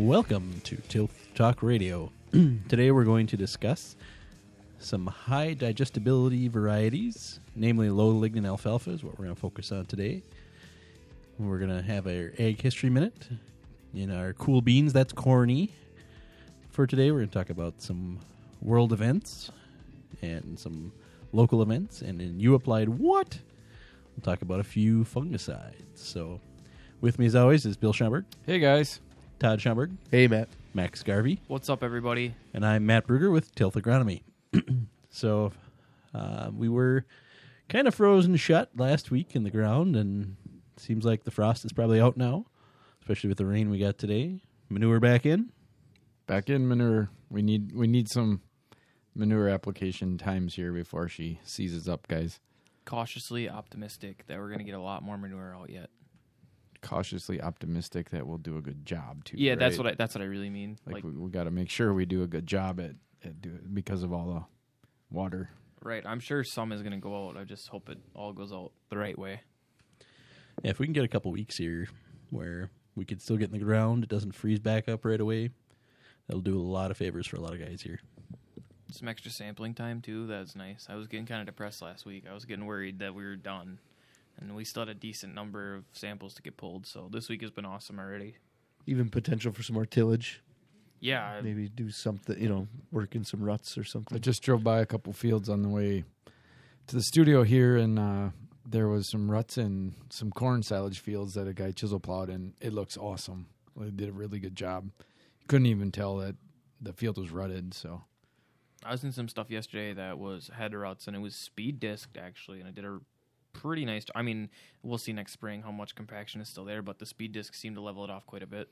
Welcome to Tilth Talk Radio. Today we're going to discuss some high digestibility varieties, namely low lignin alfalfa is what we're going to focus on today. We're going to have our ag history minute in our cool beans, that's corny. For today we're going to talk about some world events and some local events and then you applied what? We'll talk about a few fungicides. So with me as always is Bill Schomburg, Hey guys. Todd Schomburg, Hey, Matt. Max Garvey, What's up, everybody? and I'm Matt Bruger with Tilth Agronomy. so uh, we were kind of frozen shut last week in the ground, and it seems like the frost is probably out now, especially with the rain we got today. Manure back in. Back in manure. We need we need some manure application times here before she seizes up, guys. Cautiously optimistic that we're going to get a lot more manure out yet. Cautiously optimistic that we'll do a good job too. Yeah, that's what I, that's what I really mean. like, Like, we, we got to make sure we do a good job at, at do it because of all the water. right? I'm sure some is going to go out. I just hope it all goes out the right way. Yeah, if we can get a couple weeks here where we could still get in the ground, it doesn't freeze back up right away. That'll do a lot of favors for a lot of guys here. Some extra sampling time too. That's nice. I was getting kind of depressed last week. I was getting worried that we were done, and we still had a decent number of samples to get pulled. So this week has been awesome already. Even potential for some more tillage. Yeah, Maybe do something, you know, work in some ruts or something. I just drove by a couple fields on the way to the studio here, and uh, there was some ruts and some corn silage fields that a guy chisel plowed, and it looks awesome. They did a really good job. Couldn't even tell that the field was rutted. So I was in some stuff yesterday that was head ruts and it was speed disked actually, and I did a pretty nice. I mean, we'll see next spring how much compaction is still there, but the speed disc seemed to level it off quite a bit.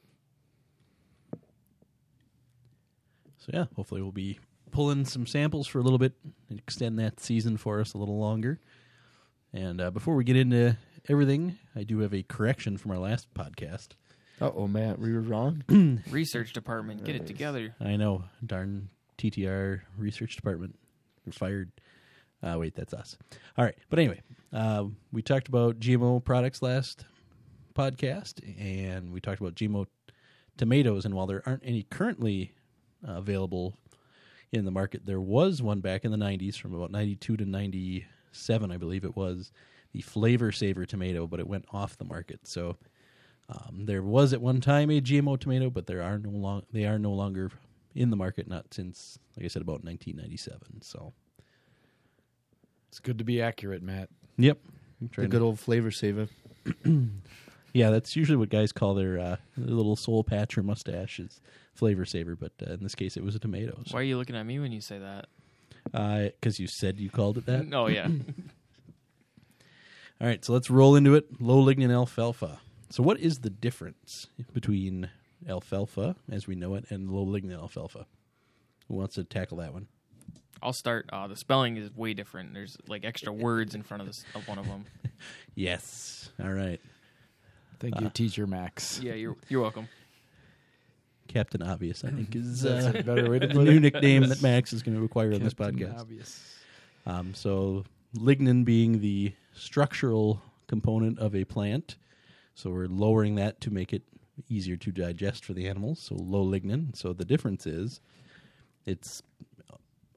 So yeah, hopefully we'll be pulling some samples for a little bit and extend that season for us a little longer. And uh, before we get into everything, I do have a correction from our last podcast. Uh oh, Matt, we were wrong. Research department, get it together. I know, darn TTR research department, they're fired. Uh, wait, that's us. All right, but anyway, uh, we talked about GMO products last podcast, and we talked about GMO tomatoes. And while there aren't any currently available in the market, there was one back in the '90s, from about '92 to '97, I believe it was, the Flavor Saver tomato, but it went off the market. So um, there was at one time a GMO tomato, but there are no long they are no longer in the market. Not since, like I said, about 1997. So it's good to be accurate, Matt. yep, The good old flavor saver. yeah, that's usually what guys call their, uh, their little soul patch or mustache is flavor saver. But uh, in this case, it was a tomato. Why are you looking at me when you say that? Because you said you called it that. Oh yeah, All right, so let's roll into it. Low lignin alfalfa. So, what is the difference between alfalfa, as we know it, and low lignin alfalfa? Who wants to tackle that one? I'll start. Uh, the spelling is way different. There's like extra words in front of this of one of them. Yes. All right. Thank you, Uh, teacher Max. Yeah, you're you're welcome. Captain Obvious, I think, is uh, a better way to the put new it. nickname that Max is going to acquire on this Captain podcast. Obvious. Um, so, lignin being the structural component of a plant, so we're lowering that to make it easier to digest for the animals. So, low lignin. So, the difference is it's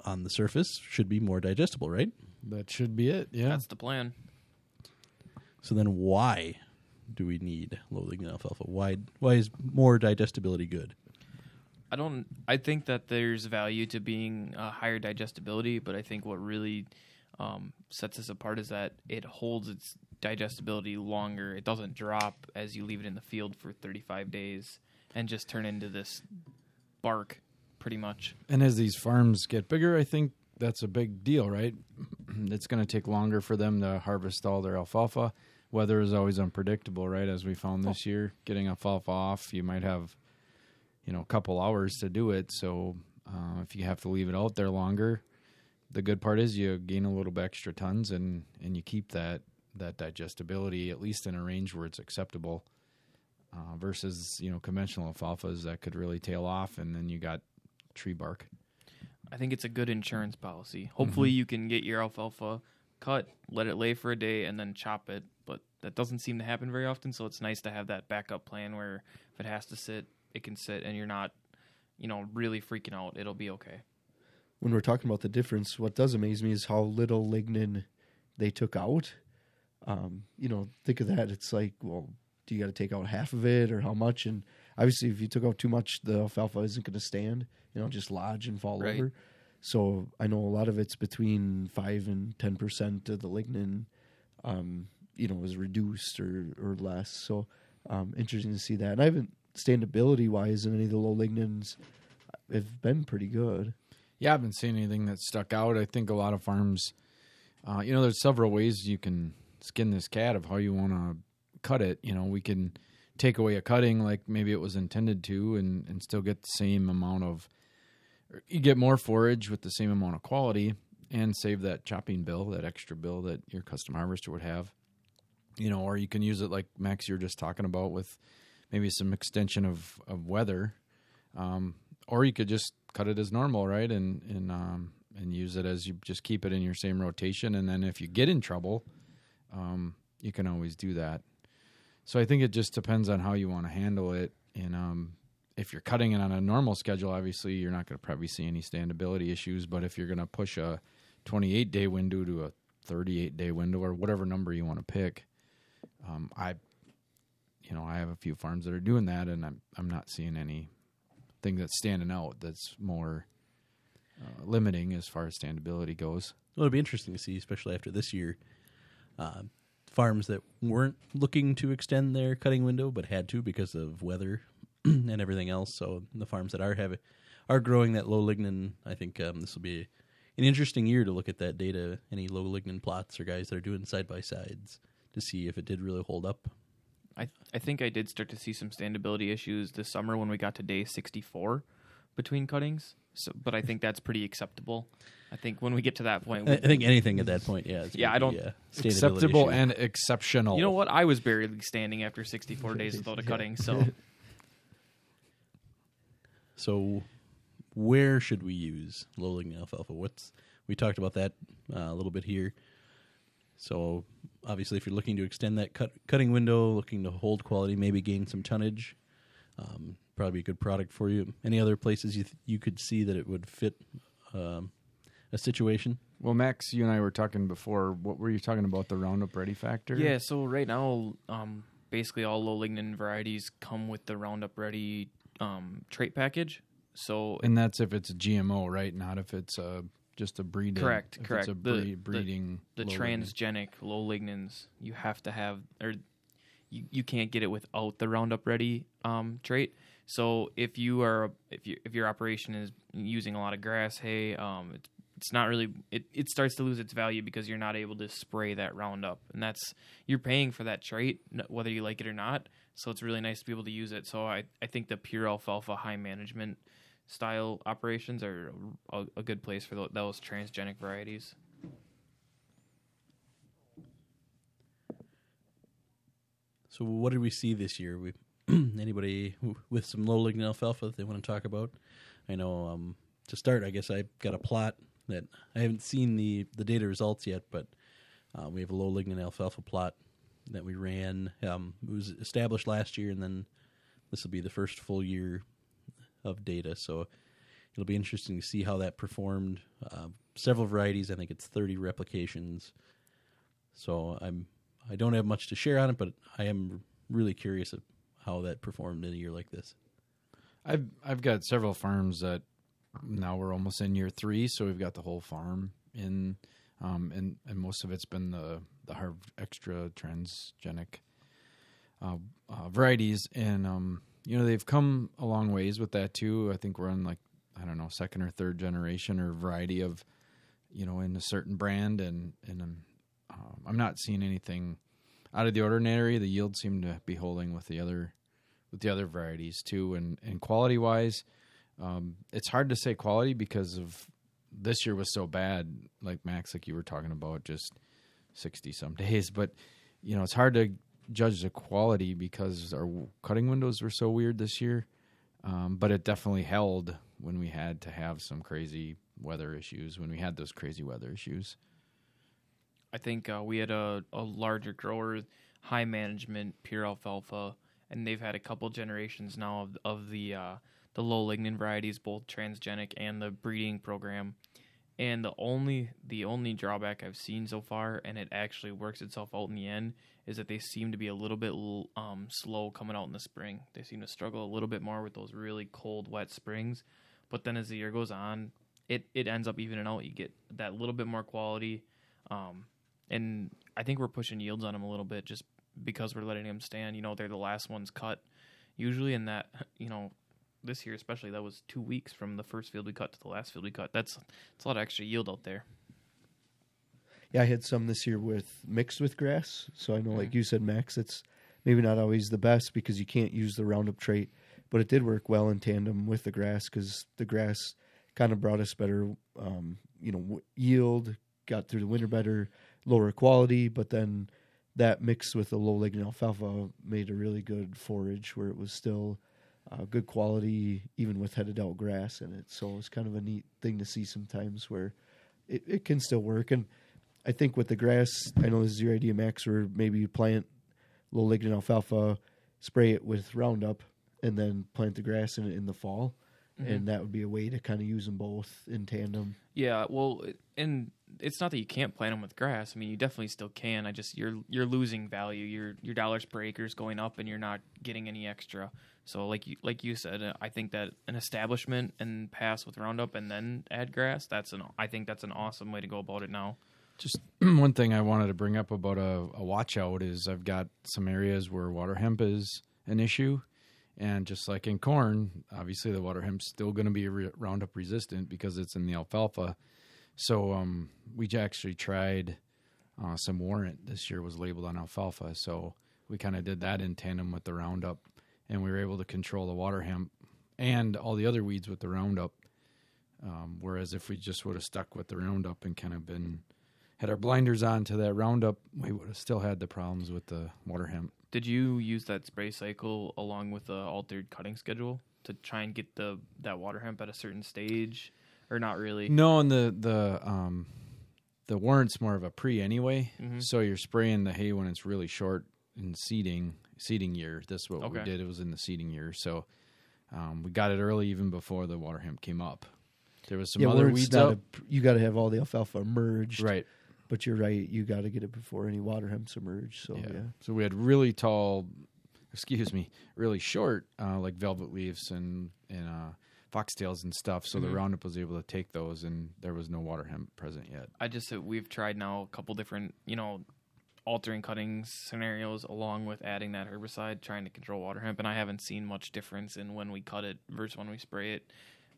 on the surface should be more digestible, right? That should be it. Yeah. That's the plan. So then, why do we need low lignin alfalfa? Why why is more digestibility good? I don't. I think that there's value to being uh, higher digestibility, but I think what really um, sets us apart is that it holds its digestibility longer. It doesn't drop as you leave it in the field for 35 days and just turn into this bark, pretty much. And as these farms get bigger, I think that's a big deal, right? it's going to take longer for them to harvest all their alfalfa. Weather is always unpredictable, right? As we found this year, getting alfalfa off, you might have, you know, a couple hours to do it. So uh, if you have to leave it out there longer, the good part is you gain a little bit extra tons and and you keep that that digestibility at least in a range where it's acceptable. Uh, versus you know conventional alfalfas that could really tail off, and then you got tree bark. I think it's a good insurance policy. Hopefully, you can get your alfalfa cut, let it lay for a day, and then chop it. But that doesn't seem to happen very often. So it's nice to have that backup plan where if it has to sit it can sit and you're not, you know, really freaking out. It'll be okay. When we're talking about the difference, what does amaze me is how little lignin they took out. Um, you know, think of that. It's like, well, do you got to take out half of it or how much? And obviously, if you took out too much, the alfalfa isn't going to stand. You know, just lodge and fall Right. over. So I know a lot of it's between five and ten percent of the lignin, um, you know, is reduced or or less. So um, interesting to see that. And I haven't standability wise in any of the low lignins have been pretty good. Yeah, I haven't seen anything that stuck out. I think a lot of farms, uh, you know, there's several ways you can skin this cat of how you want to cut it. You know, we can take away a cutting like maybe it was intended to, and and still get the same amount of. You get more forage with the same amount of quality, and save that chopping bill, that extra bill that your custom harvester would have. You know, or you can use it like Max you're just talking about with maybe some extension of of weather um, or you could just cut it as normal, right? And and um, and use it as you just keep it in your same rotation, and then if you get in trouble, um, you can always do that. So I think it just depends on how you want to handle it, and um, if you're cutting it on a normal schedule, obviously you're not going to probably see any standability issues. But if you're going to push a 28 day window to a 38 day window or whatever number you want to pick, um, I, you know, I have a few farms that are doing that, and I'm I'm not seeing any thing that's standing out that's more uh, limiting as far as standability goes. Well, it'll be interesting to see, especially after this year, uh, farms that weren't looking to extend their cutting window but had to because of weather and everything else. So the farms that are having are growing that low lignin, I think um, this will be an interesting year to look at that data. Any low lignin plots or guys that are doing side by sides to see if it did really hold up. I I think I did start to see some standability issues this summer when we got to day 64 between cuttings. So, but I think that's pretty acceptable. I think when we get to that point, I I think anything at that point, yeah, it's Yeah, gonna I don't- be a standability Acceptable issue. and exceptional. you know what? I was barely standing after 64 days without a cutting. So So, where should we use low lignin alfalfa? What's we talked about that uh, a little bit here. So, obviously, if you're looking to extend that cut, cutting window, looking to hold quality, maybe gain some tonnage, um, probably a good product for you. Any other places you th- you could see that it would fit um, a situation? Well, Max, you and I were talking before. What were you talking about? The Roundup Ready factor? yeah. So right now, um, basically all low lignin varieties come with the Roundup Ready um, trait package. So and that's if it's a GMO, right? Not if it's a just a breed. Correct, if correct. It's a The- bre- the- breeding. the low lignin. transgenic low lignins you have to have or you, you can't get it without the roundup ready um, trait so if you are if you if your operation is using a lot of grass hay um, it's it's not really it, it starts to lose its value because you're not able to spray that roundup and that's you're paying for that trait whether you like it or not so it's really nice to be able to use it so i, I think the pure alfalfa high management style operations are a, a good place for tho- those transgenic varieties So, what did we see this year? We anybody with some low lignin alfalfa that they want to talk about? I know um, to start, I guess I got a plot that I haven't seen the the data results yet, but uh, we have a low lignin alfalfa plot that we ran. Um, it was established last year, and then this will be the first full year of data. So it'll be interesting to see how that performed. Uh, several varieties. I think it's thirty replications. So I'm I don't have much to share on it, but I am really curious of how that performed in a year like this. I've I've got several farms that now we're almost in year three, so we've got the whole farm in, um, and and most of it's been the the Harv extra transgenic uh, uh, varieties, and um, you know they've come a long ways with that too. I think we're on like I don't know second or third generation or variety of, you know, in a certain brand, and and um, um, I'm not seeing anything out of the ordinary. The yields seem to be holding with the other with the other varieties too, and and quality wise, um, it's hard to say quality because of this year was so bad. Like Max, like you were talking about, just sixty some days. But you know, it's hard to judge the quality because our cutting windows were so weird this year. Um, but it definitely held when we had to have some crazy weather issues. When we had those crazy weather issues. I think uh, we had a, a larger grower, high management, pure alfalfa, and they've had a couple generations now of of the uh, the low lignin varieties, both transgenic and the breeding program. And the only the only drawback I've seen so far, and it actually works itself out in the end, is that they seem to be a little bit um, slow coming out in the spring. They seem to struggle a little bit more with those really cold, wet springs. But then as the year goes on, it, it ends up evening out. You get that little bit more quality. Um, and I think we're pushing yields on them a little bit just because we're letting them stand. You know, they're the last ones cut usually, in that you know this year especially that was two weeks from the first field we cut to the last field we cut. That's it's a lot of extra yield out there. Yeah, I had some this year with mixed with grass. So I know, like Mhm. you said, Max, it's maybe not always the best because you can't use the Roundup trait, but it did work well in tandem with the grass because the grass kind of brought us better, um, you know, w- yield, got through the winter better, lower quality, but then that mixed with the low lignin alfalfa made a really good forage where it was still uh, good quality, even with headed out grass in it. So it's kind of a neat thing to see sometimes where it, it can still work. And I think with the grass, I know this is your idea, Max, where maybe you plant low lignin alfalfa, spray it with Roundup, and then plant the grass in it in the fall. And that would be a way to kind of use them both in tandem. Yeah, well, and it's not that you can't plant them with grass. I mean, you definitely still can. I just you're you're losing value. Your your dollars per acre is going up, and you're not getting any extra. So, like you like you said, I think that an establishment and pass with Roundup and then add grass. That's an I think that's an awesome way to go about it now. Just one thing I wanted to bring up about a, a watch out is I've got some areas where water hemp is an issue. And just like in corn, obviously the water hemp's still going to be re- Roundup resistant because it's in the alfalfa. So um, we actually tried uh, some warrant this year was labeled on alfalfa. So we kind of did that in tandem with the Roundup, and we were able to control the water hemp and all the other weeds with the Roundup. Um, whereas if we just would have stuck with the Roundup and kind of been had our blinders on to that Roundup, we would have still had the problems with the water hemp. Did you use that spray cycle along with the altered cutting schedule to try and get the that water hemp at a certain stage, or not really? No, and the the um the warrant's more of a pre anyway. Mhm. So you're spraying the hay when it's really short in seeding seeding year. That's what we did. It was in the seeding year. So um, we got it early even before the water hemp came up. There was some yeah, other weeds not up. a- you got to have all the alfalfa merged. right. But you're right. You got to get it before any water hemp's emerged. So, yeah. yeah. So we had really tall, excuse me, really short, uh, like velvet leaves and and uh, foxtails and stuff. So Mhm. the Roundup was able to take those, and there was no water hemp present yet. I just we've tried now a couple different, you know, altering cutting scenarios along with adding that herbicide, trying to control water hemp, and I haven't seen much difference in when we cut it versus when we spray it.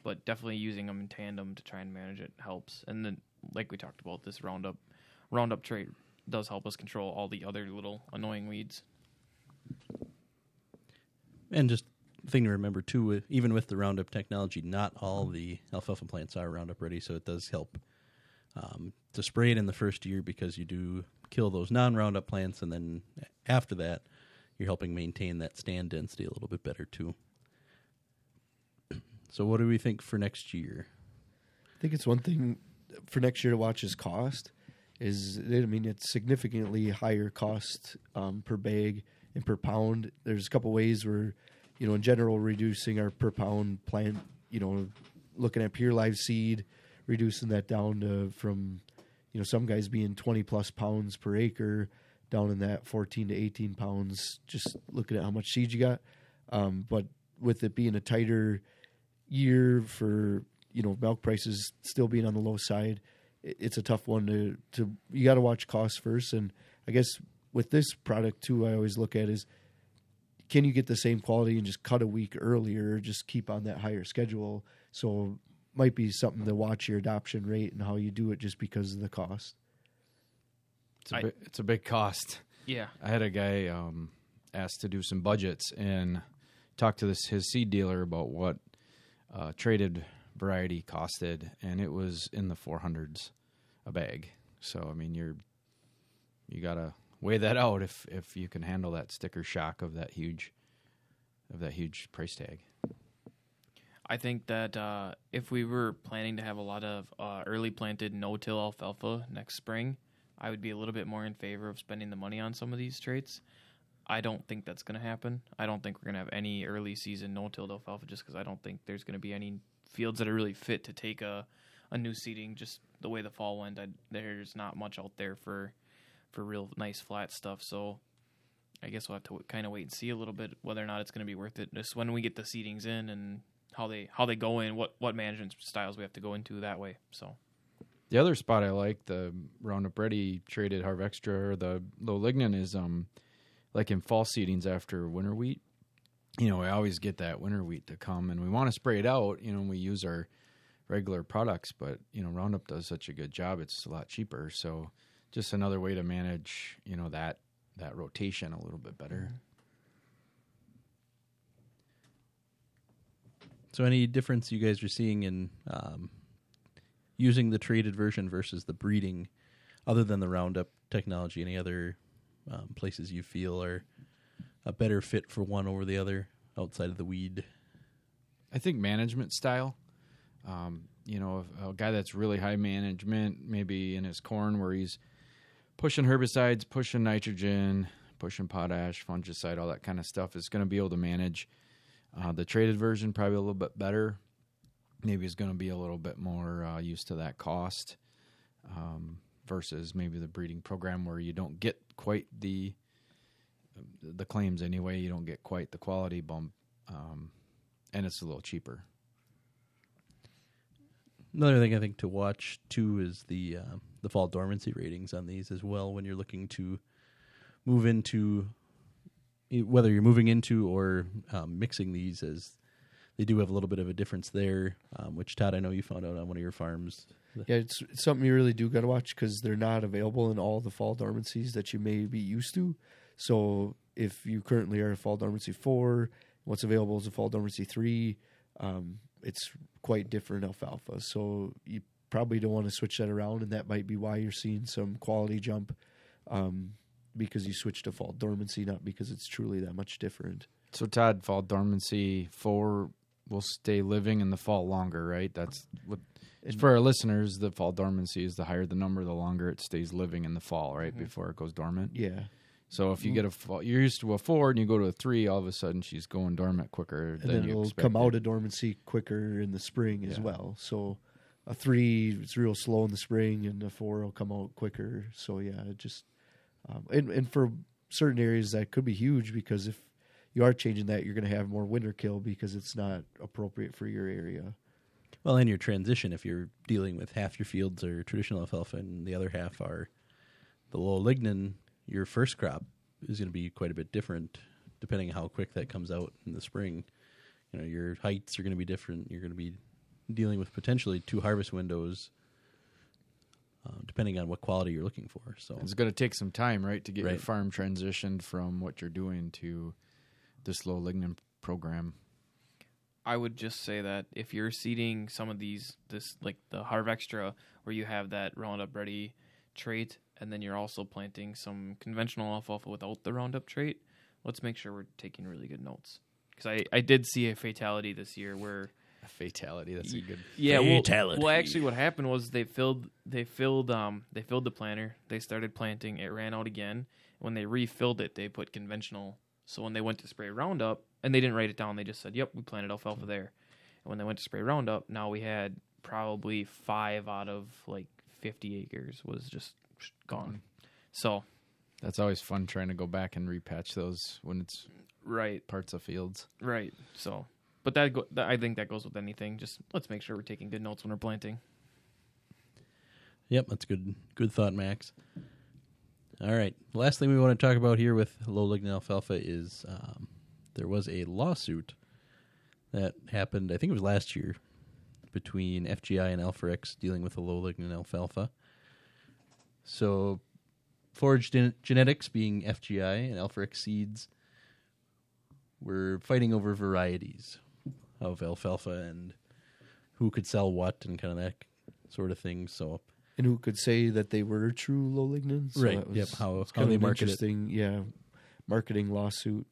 But definitely using them in tandem to try and manage it helps. And then, like we talked about, this Roundup Roundup trait does help us control all the other little annoying weeds. And just thing to remember too, even with the Roundup technology, not all the alfalfa plants are Roundup ready, so it does help um, to spray it in the first year because you do kill those non-Roundup plants, and then after that, you're helping maintain that stand density a little bit better too. So, what do we think for next year? I think it's one thing for next year to watch is cost. Is I mean it's significantly higher cost um, per bag and per pound. There's a couple ways we're, you know, in general reducing our per pound plant. You know, looking at pure live seed, reducing that down to from, you know, some guys being 20 plus pounds per acre, down in that 14 to 18 pounds. Just looking at how much seed you got. Um, but with it being a tighter year for you know milk prices still being on the low side, it's a tough one to to you got to watch costs first. And I guess with this product too, I always look at is can you get the same quality and just cut a week earlier, or just keep on that higher schedule. So might be something to watch your adoption rate and how you do it just because of the cost. It's a I- big, it's a big cost. Yeah. I had a guy um, asked to do some budgets and talked to this his seed dealer about what uh, traded variety costed, and it was in the four hundreds a bag. So I mean, you're you gotta weigh that out if if you can handle that sticker shock of that huge of that huge price tag. I think that uh, if we were planning to have a lot of uh, early planted no-till alfalfa next spring, I would be a little bit more in favor of spending the money on some of these traits. I don't think that's going to happen. I don't think we're going to have any early season no-till alfalfa just because I don't think there's going to be any fields that are really fit to take a, a new seeding. Just the way the fall went, I, there's not much out there for for real nice flat stuff. So I guess we'll have to kind of wait and see a little bit whether or not it's going to be worth it. Just when we get the seedings in and how they how they go in, what what management styles we have to go into that way. So The other spot I like, the Roundup Ready traded HarvXtra or the low lignin is um like in fall seedings after winter wheat. You know, we always get that winter wheat to come and we want to spray it out, you know, we use our regular products, but you know, Roundup does such a good job, it's a lot cheaper. So just another way to manage, you know, that that rotation a little bit better. So, any difference you guys are seeing in um, using the traded version versus the breeding, other than the Roundup technology? Any other um, places you feel are a better fit for one over the other outside of the weed? I think management style. Um, you know, a, a guy that's really high management, maybe in his corn where he's pushing herbicides, pushing nitrogen, pushing potash, fungicide, all that kind of stuff is going to be able to manage. Uh, the traded version probably a little bit better. Maybe is going to be a little bit more uh, used to that cost um, versus maybe the breeding program where you don't get quite the the claims anyway. You don't get quite the quality bump, um, and it's a little cheaper. Another thing I think to watch too is the uh, the fall dormancy ratings on these as well when you're looking to move into whether you're moving into or um, mixing these as they do have a little bit of a difference there, um, which Todd I know you found out on one of your farms. Yeah, it's, it's something you really do got to watch because they're not available in all the fall dormancies that you may be used to. So if you currently are a fall dormancy four, what's available is a fall dormancy three. Um, it's quite different alfalfa. So you probably don't want to switch that around, and that might be why you're seeing some quality jump um, because you switched to fall dormancy, not because it's truly that much different. So Todd, fall dormancy four will stay living in the fall longer, right? That's what And- for our listeners. The fall dormancy is the higher the number, the longer it stays living in the fall, right mm-hmm. before it goes dormant. Yeah. So if you mm-hmm. get a fall, you're used to a four and you go to a three, all of a sudden she's going dormant quicker and than then it'll come out of dormancy quicker in the spring as well. So a three is real slow in the spring, and a four will come out quicker. So yeah, it just um, and and for certain areas that could be huge because if you are changing that, you're going to have more winter kill because it's not appropriate for your area. Well, in your transition, if you're dealing with half your fields are traditional alfalfa and the other half are the low lignin, your first crop is going to be quite a bit different depending on how quick that comes out in the spring. You know, your heights are going to be different. You're going to be dealing with potentially two harvest windows, uh, depending on what quality you're looking for. So, It's going to take some time, right, to get your farm transitioned from what you're doing to this low lignin program. I would just say that if you're seeding some of these, this like the HarvXtra, where you have that Roundup Ready trait, and then you're also planting some conventional alfalfa without the Roundup trait, let's make sure we're taking really good notes. Because I, I did see a fatality this year where A fatality. That's a good. yeah, well, Fatality. well, actually, what happened was they filled they filled um they filled the planter. They started planting. It ran out again. When they refilled it, they put conventional. So when they went to spray Roundup, and they didn't write it down, they just said, "Yep, we planted alfalfa there." And when they went to spray Roundup, now we had probably five out of like fifty acres was just gone. So That's always fun trying to go back and repatch those when it's right, parts of fields. right. So, but that, that I think that goes with anything. Just let's make sure we're taking good notes when we're planting. Yep, that's good. Good thought, Max. All right. Last thing we want to talk about here with low lignin alfalfa is um, there was a lawsuit that happened. I think it was last year between FGI and Alforex dealing with the low lignin alfalfa. So, Forage Gen- Genetics, being FGI, and Alforex Seeds were fighting over varieties of alfalfa and who could sell what and kind of that sort of thing. So, And who could say that they were true low lignin? Right, was- yep, how- how they market it. yeah, marketing lawsuit.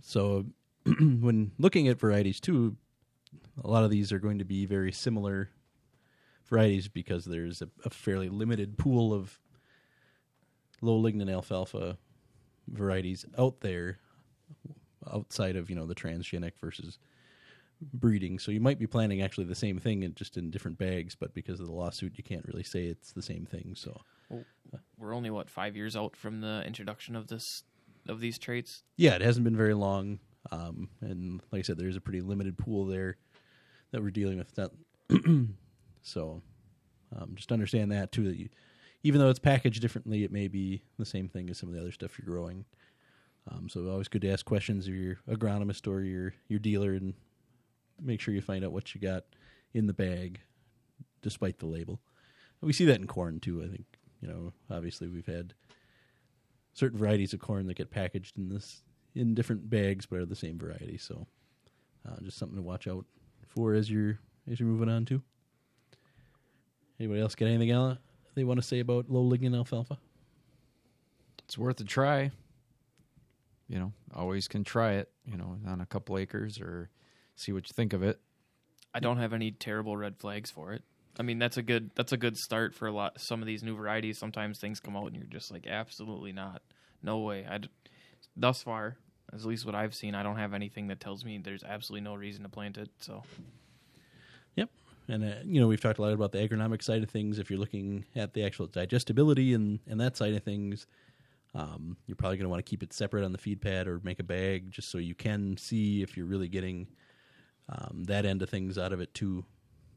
So when looking at varieties too, a lot of these are going to be very similar varieties because there's a, a fairly limited pool of low lignin alfalfa varieties out there outside of you know the transgenic versus breeding. So you might be planting actually the same thing, and just in different bags. But because of the lawsuit, you can't really say it's the same thing. So We're only what five years out from the introduction of this of these traits. yeah, it hasn't been very long. Um, and like I said, there's a pretty limited pool there that we're dealing with. That so um, just understand that too. That you, even though it's packaged differently, it may be the same thing as some of the other stuff you're growing. Um, so always good to ask questions of your agronomist or your your dealer and make sure you find out what you got in the bag, despite the label. We see that in corn too. I think you know. Obviously, we've had certain varieties of corn that get packaged in this in different bags, but are the same variety. So, uh, just something to watch out for as you're as you're moving on to. Anybody else get anything else they want to say about low lignin alfalfa? It's worth a try. You know, always can try it. You know, on a couple acres or see what you think of it. I don't have any terrible red flags for it. I mean, that's a good that's a good start for a lot. Some of these new varieties. Sometimes things come out and you're just like, absolutely not, no way. I thus far, at least what I've seen, I don't have anything that tells me there's absolutely no reason to plant it. So Yep. And uh, you know we've talked a lot about the agronomic side of things. If you're looking at the actual digestibility and and that side of things, um, you're probably going to want to keep it separate on the feed pad or make a bag just so you can see if you're really getting um, that end of things out of it too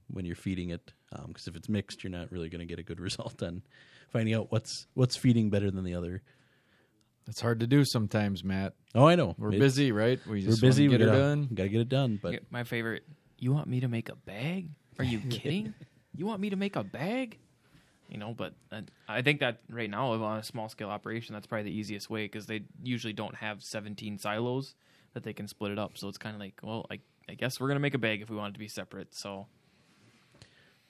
when you're feeding it. Because if it's mixed, you're not really going to get a good result on finding out what's what's feeding better than the other. It's hard to do sometimes, Matt. Oh, I know We're It's- busy, right? We We're busy. Get we it gotta, done. Got to get it done. But my favorite. You want me to make a bag? Are you kidding? you want me to make a bag? You know, but uh, I think that right now on a small scale operation, that's probably the easiest way because they usually don't have 17 silos that they can split it up. So it's kind of like, well, I, I guess we're gonna make a bag if we want it to be separate. So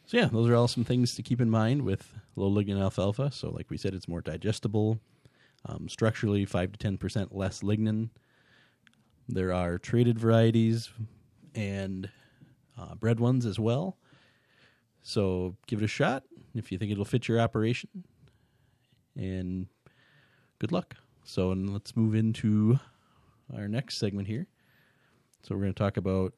So yeah, those are all some things to keep in mind with low lignin alfalfa. So like we said, it's more digestible, um, structurally five to ten percent less lignin. There are traded varieties and uh, bred ones as well. So give it a shot if you think it'll fit your operation, and good luck. So and let's move into our next segment here. So we're going to talk about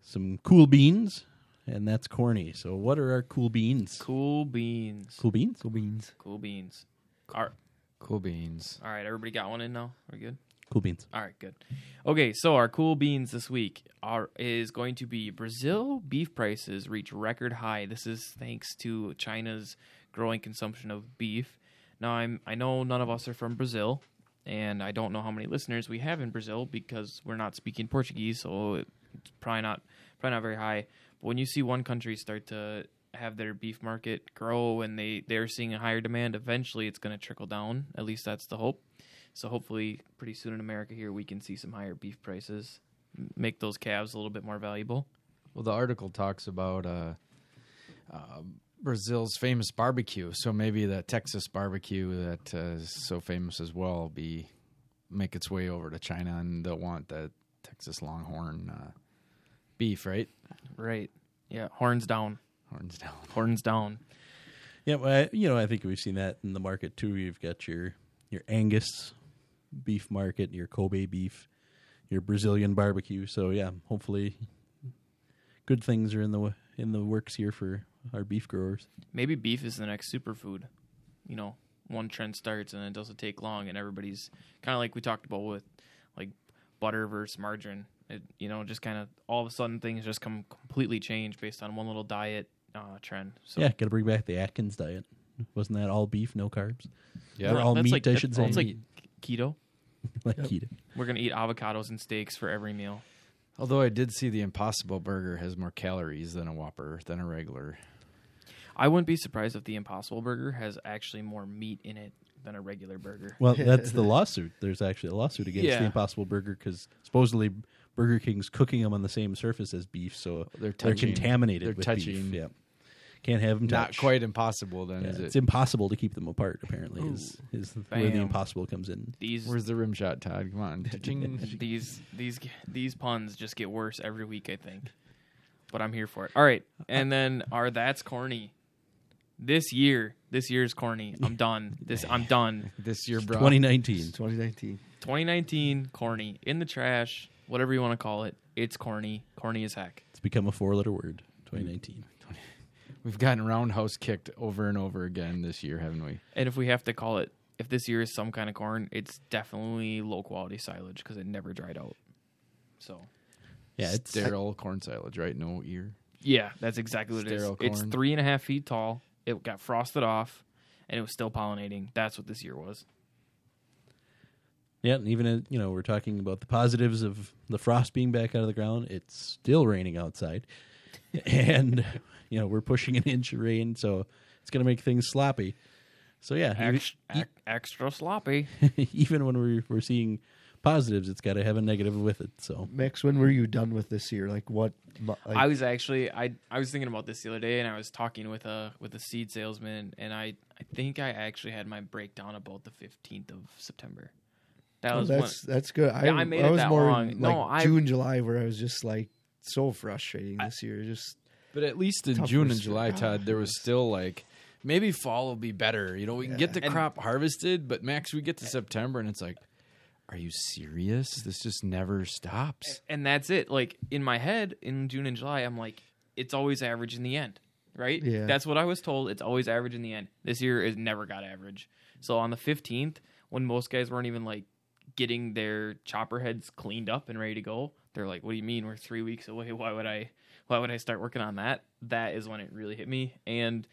some cool beans, and that's corny. So what are our cool beans? cool beans, Cool beans? Cool beans. cool beans. All right, Cool beans. all right, everybody got one in now. We're good. Cool beans. All right, good. Okay, so our cool beans this week are is going to be Brazil beef prices reach record high. This is thanks to China's growing consumption of beef. Now I'm I know none of us are from Brazil, and I don't know how many listeners we have in Brazil because we're not speaking Portuguese, so it's probably not probably not very high. But when you see one country start to have their beef market grow and they they're seeing a higher demand, eventually it's going to trickle down. At least that's the hope. So hopefully, pretty soon in America here, we can see some higher beef prices, m- make those calves a little bit more valuable. Well, the article talks about uh, uh, Brazil's famous barbecue. So maybe the Texas barbecue that uh, is so famous as well will be make its way over to China, and they'll want that Texas Longhorn uh, beef, right? Right. Yeah. Horns down. Horns down. Horns down. Yeah, well, I, you know, I think we've seen that in the market too. You've got your your Angus beef market, your Kobe beef, your Brazilian barbecue. So yeah, hopefully, good things are in the in the works here for our beef growers. Maybe beef is the next superfood. You know, one trend starts and it doesn't take long, and everybody's kind of like we talked about with like butter versus margarine. It, you know, just kind of all of a sudden things just come completely change based on one little diet uh, trend. So yeah, got to bring back the Atkins diet. Wasn't that all beef, no carbs? Yeah. Or all meat, like, I should say. It's like keto. like keto. We're gonna eat avocados and steaks for every meal. Although I did see the Impossible Burger has more calories than a Whopper than a regular. I wouldn't be surprised if the Impossible Burger has actually more meat in it than a regular burger. Well, that's the lawsuit. There's actually a lawsuit against Yeah. the Impossible Burger because supposedly Burger King's cooking them on the same surface as beef, so They're they're contaminated They're with touching. beef. Yeah, can't have them touch. Not quite impossible, then, Yeah, is it's impossible to keep them apart. Apparently, is is where the Bam. impossible comes in. These Where's the rim shot, Todd? Come on. Cha-ching. these these these puns just get worse every week. I think, but I'm here for it. All right, and then our that's corny. This year, This year's corny. I'm done. This I'm done. This year, bro. 2019. 2019. 2019 corny in the trash. Whatever you want to call it. It's corny. Corny as heck. It's become a four-letter word. 2019. We've gotten roundhouse kicked over and over again this year, haven't we? And if we have to call it, if this year is some kind of corn, it's definitely low quality silage because it never dried out. So Yeah, it's sterile corn silage, right? No ear. yeah, that's exactly what Sterile it is. It's three and a half feet tall. It got frosted off, and it was still pollinating. That's what this year was. Yeah, and even uh, you know we're talking about the positives of the frost being back out of the ground. It's still raining outside, and you know we're pushing an inch of rain, so it's going to make things sloppy. So yeah, even- Ex- ex- extra sloppy. even when we're we're seeing positives, it's got to have a negative with it. So Max, when were you done with this year? Like what? Like, I was actually I I was thinking about this the other day, and I was talking with a with a seed salesman, and I I think I actually had my breakdown about the fifteenth of September. That oh, was when, that's that's good. I, Yeah, I made it was that more long. in, No, like I- June, July, where I was just like so frustrating this year. Just But at least in Tougher June and. July, Todd, there was ah. still like maybe fall will be better. You know, we can get the And- crop harvested, but Max, we get to September and it's like, are you serious? This just never stops. and that's it. Like in my head, in June and July, I'm like, it's always average in the end, right? Yeah. That's what I was told. It's always average in the end. This year is never got average. So on the 15th, when most guys weren't even like getting their chopper heads cleaned up and ready to go, they're like, "What do you mean? We're three weeks away. Why would I? Why would I start working on that?" That is when it really hit me, and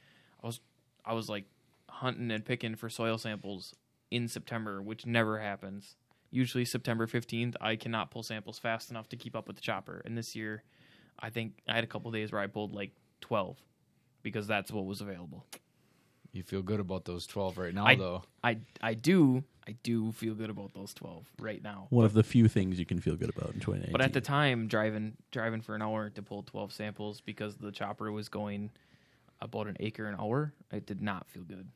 I was, I was like hunting and picking for soil samples in September, which never happens. Usually September 15th, I cannot pull samples fast enough to keep up with the chopper. And this year, I think I had a couple days where I pulled like 12 because that's what was available. You feel good about those 12 right now, I- though. I I do I do feel good about those 12 right now. one of the few things you can feel good about in 2019. But at the time, driving driving for an hour to pull 12 samples because the chopper was going about an acre an hour, it did not feel good.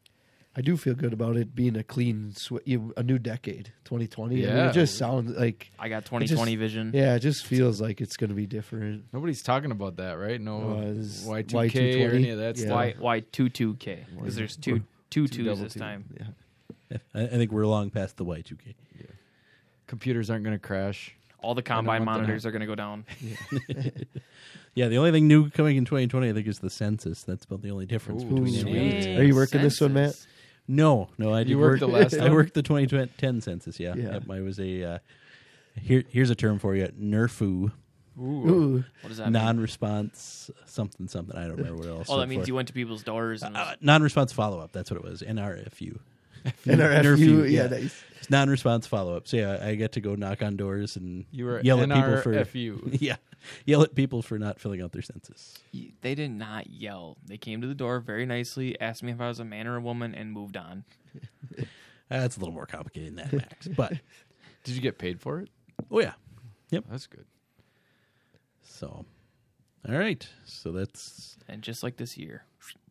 I do feel good about it being a clean, sw- a new decade, 2020. I mean, Yeah. it just sounds like I got 2020 vision. yeah, it just feels like it's going to be different. Nobody's talking about that, right? No Was Y2K Y220? or any of that Yeah. stuff. Why why two two K? Because there's two two twos this two. time. Yeah. I, I think we're long past the Y2K. Computers aren't going to crash. All the combine month and monitors are going to go down. Yeah, the only thing new coming in 2020, I think, is the census. That's about the only difference Ooh, between sweet. any Are you working this one, Matt? Census. No, no, I did You worked work, the last I one? worked the 2010 census. Yeah, Yeah. Yep, I was a. Uh, here, here's a term for you: NERFU, Ooh. What does that mean? non-response something something. I don't remember what else. Oh, that means for. you went to people's doors and Uh, non-response follow-up. That's what it was. NRFU. NRFU, NRFU, yeah, yeah. nice. It's non-response follow-up. So yeah, I get to go knock on doors and You were yell at people for NRFU. yeah, yell at people for not filling out their census. Y- they did not yell. They came to the door very nicely, asked me if I was a man or a woman, and moved on. That's a little more complicated than that, Max. But Did you get paid for it? oh yeah, Yep. That's good. so all right. So that's And just like this year,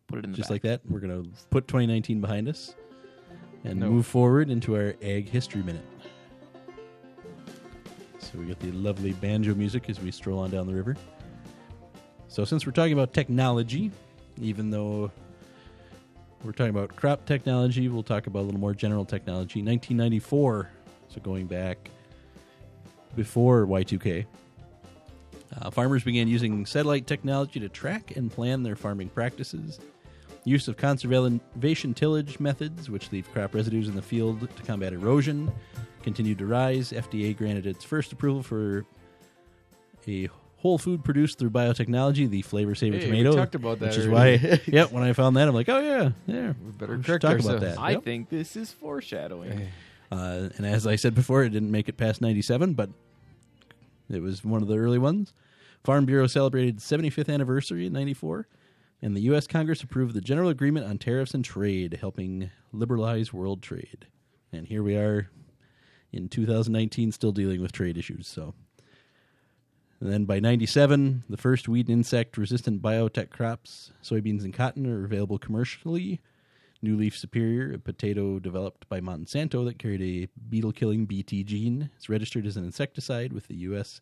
put it in the just back. like that. We're gonna put 2019 behind us and No. move forward into our ag History Minute. So we get the lovely banjo music as we stroll on down the river. So since we're talking about technology, even though we're talking about crop technology, we'll talk about a little more general technology. 1994, so going back before Y2K, uh, farmers began using satellite technology to track and plan their farming practices. Use of conservation tillage methods, which leave crop residues in the field to combat erosion, continued to rise. FDA granted its first approval for a whole food produced through biotechnology, the flavor saver Hey, we tomato. talked about that Which is why, yep, when I found that, I'm like, oh, yeah, yeah. We better should correct talk ourselves. about that. I Yep. think this is foreshadowing. Uh, and as I said before, it didn't make it past 97, but it was one of the early ones. Farm Bureau celebrated 75th anniversary in 94, and the U.S. Congress approved the General Agreement on Tariffs and Trade, helping liberalize world trade. And here we are in 2019 still dealing with trade issues. So, and then by 97, the first weed and insect resistant biotech crops, soybeans and cotton, are available commercially. New Leaf Superior, a potato developed by Monsanto that carried a beetle killing BT gene, is registered as an insecticide with the U.S.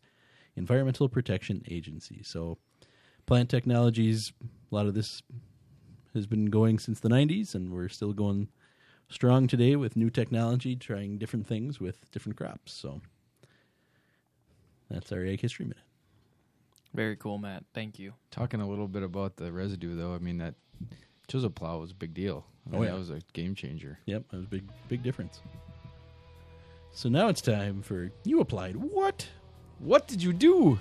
Environmental Protection Agency. So, plant technologies, a lot of this has been going since the 90s, and we're still going strong today with new technology, trying different things with different crops. So that's our Ag History Minute. Very cool, Matt. Thank you. Talking a little bit about the residue, though, I mean that chisel plow was a big deal. I Oh, yeah. that was a game changer. Yep, that was a big, big difference. So now it's time for you applied what? What did you do?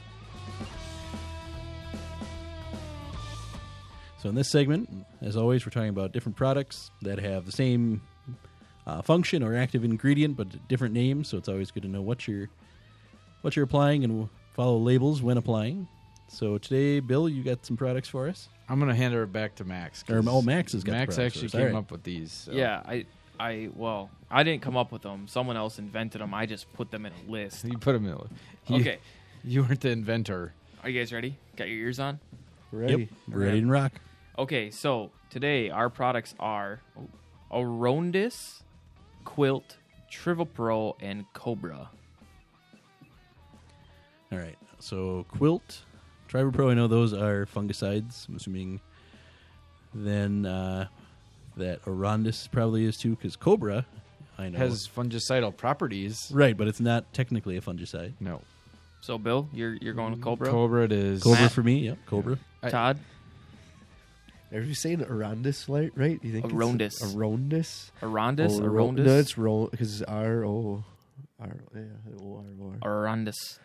So in this segment, as always, we're talking about different products that have the same uh, function or active ingredient but different names. So it's always good to know what you're what you're applying and follow labels when applying. So today, Bill, you got some products for us. I'm gonna hand it back to Max. 'cause Or, oh, Max has got Max products actually came All right. up with these. so- Yeah, I, I, well, I didn't come up with them. Someone else invented them. I just put them in a list. you put them in. A, you, Okay, you weren't the inventor. are you guys ready? Got your ears on? Ready? Yep, ready to rock. Okay, so today our products are Arondis, Quilt, Trivapro, and Cobra. All right. So Quilt, Trivapro, I know those are fungicides. I'm assuming then uh, that Arondis probably is too, because Cobra, I know. Has fungicidal properties. right, but it's not technically a fungicide. No. So Bill, you're you're going with Cobra. Cobra it is. Cobra Matt? for me, yep, Cobra. I- Todd, Are you saying Arondis, like, right? You think it's Arondis. Arondis? Arondis, Oh, Arondis, No, it's Ro because R O R yeah O R O R. Arondis.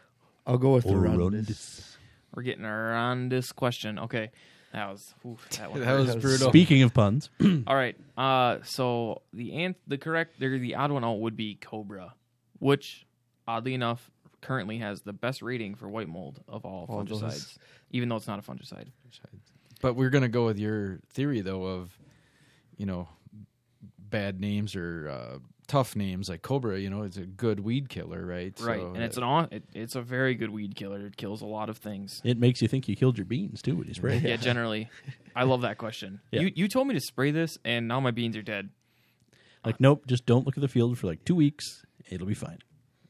I'll go with Arondis. Arondis. We're getting around this question. Okay, that was oof, that, one That was That was- brutal. Speaking of puns, All right. Uh, so the ant, the correct, the, the odd one out would be Cobra, which oddly enough currently has the best rating for white mold of all All those. fungicides, even though it's not a fungicide. But we're gonna go with your theory though of, you know, bad names or uh, tough names like Cobra. You know, it's a good weed killer, right? Right, So, and it's uh, an on, it, it's a very good weed killer. It kills a lot of things. it makes you think you killed your beans too when you spray. Yeah, generally, I love that question. Yeah. You you told me to spray this, and now my beans are dead. Like, nope, just don't look at the field for like two weeks. It'll be fine.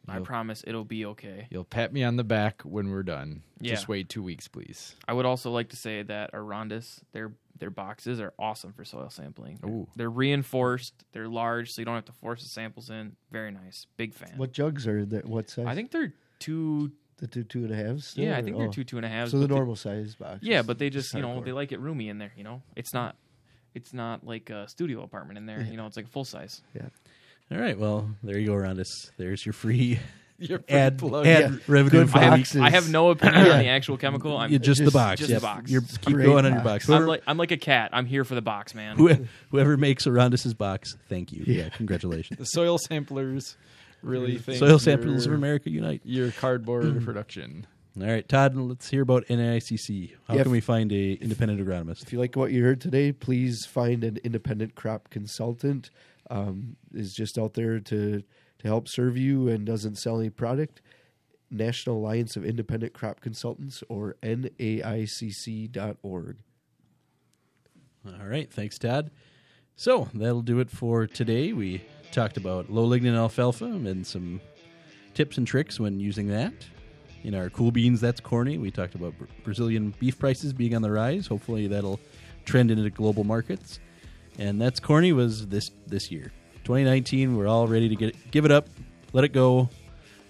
I Nope. promise it'll be okay. You'll pat me on the back when we're done. Yeah. Just wait two weeks, please. I would also like to say that Arondis, their their boxes are awesome for soil sampling. They're, Ooh. they're reinforced, they're large, so you don't have to force the samples in. Very nice, big fan. What jugs are there? What size? I think they're two. the two two and a halves. still, Yeah, I or- think they're oh. two two and a half. So the but they- normal size box. yeah, but they just you know hardcore. they like it roomy in there. You know, it's not it's not like a studio apartment in there. You know, it's like a full size. All right, well, there you go, Rondis. There's your free Your free ad, plug. ad Yeah. revenue. Good I have, boxes. I have no opinion on the actual chemical. I'm Yeah, just, the box. just yeah. the box. You're, It's keep great going on your box. box. I'm like I'm like a cat. I'm here for the box, man. who- whoever makes Arondis's box, thank you. Yeah, congratulations. The soil samplers really think Soil samplers of America Unite. Your cardboard production. All right, Todd, let's hear about NICC. How Yeah, can if- we find a independent agronomist? If you like what you heard today, please find an independent crop consultant. Um, is just out there to to help serve you and doesn't sell any product. National Alliance of Independent Crop Consultants or naicc.org. All right, thanks, Todd. So that'll do it for today. We talked about low lignin alfalfa and some tips and tricks when using that. In our cool beans, that's corny. We talked about Brazilian beef prices being on the rise. Hopefully, that'll trend into global markets. And that's corny was this this year, 2019. We're all ready to get it, give it up, let it go,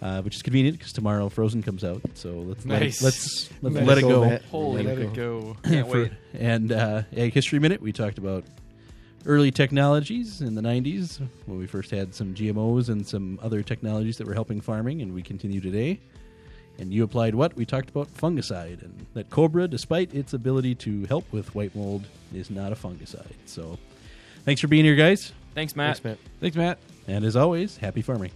uh, which is convenient because tomorrow Frozen comes out. So let's Nice. let it, let's let's Let let it it go, go. Matt. Holy Let Let it it go. Can't For- wait. and uh, Ag History Minute, we talked about early technologies in the 90s when we first had some GMOs and some other technologies that were helping farming, and we continue today. And you applied what? We talked about fungicide, and that Cobra, despite its ability to help with white mold, is not a fungicide. So thanks for being here, guys. Thanks, Matt. Thanks, Matt. Thanks, Matt. And as always, happy farming.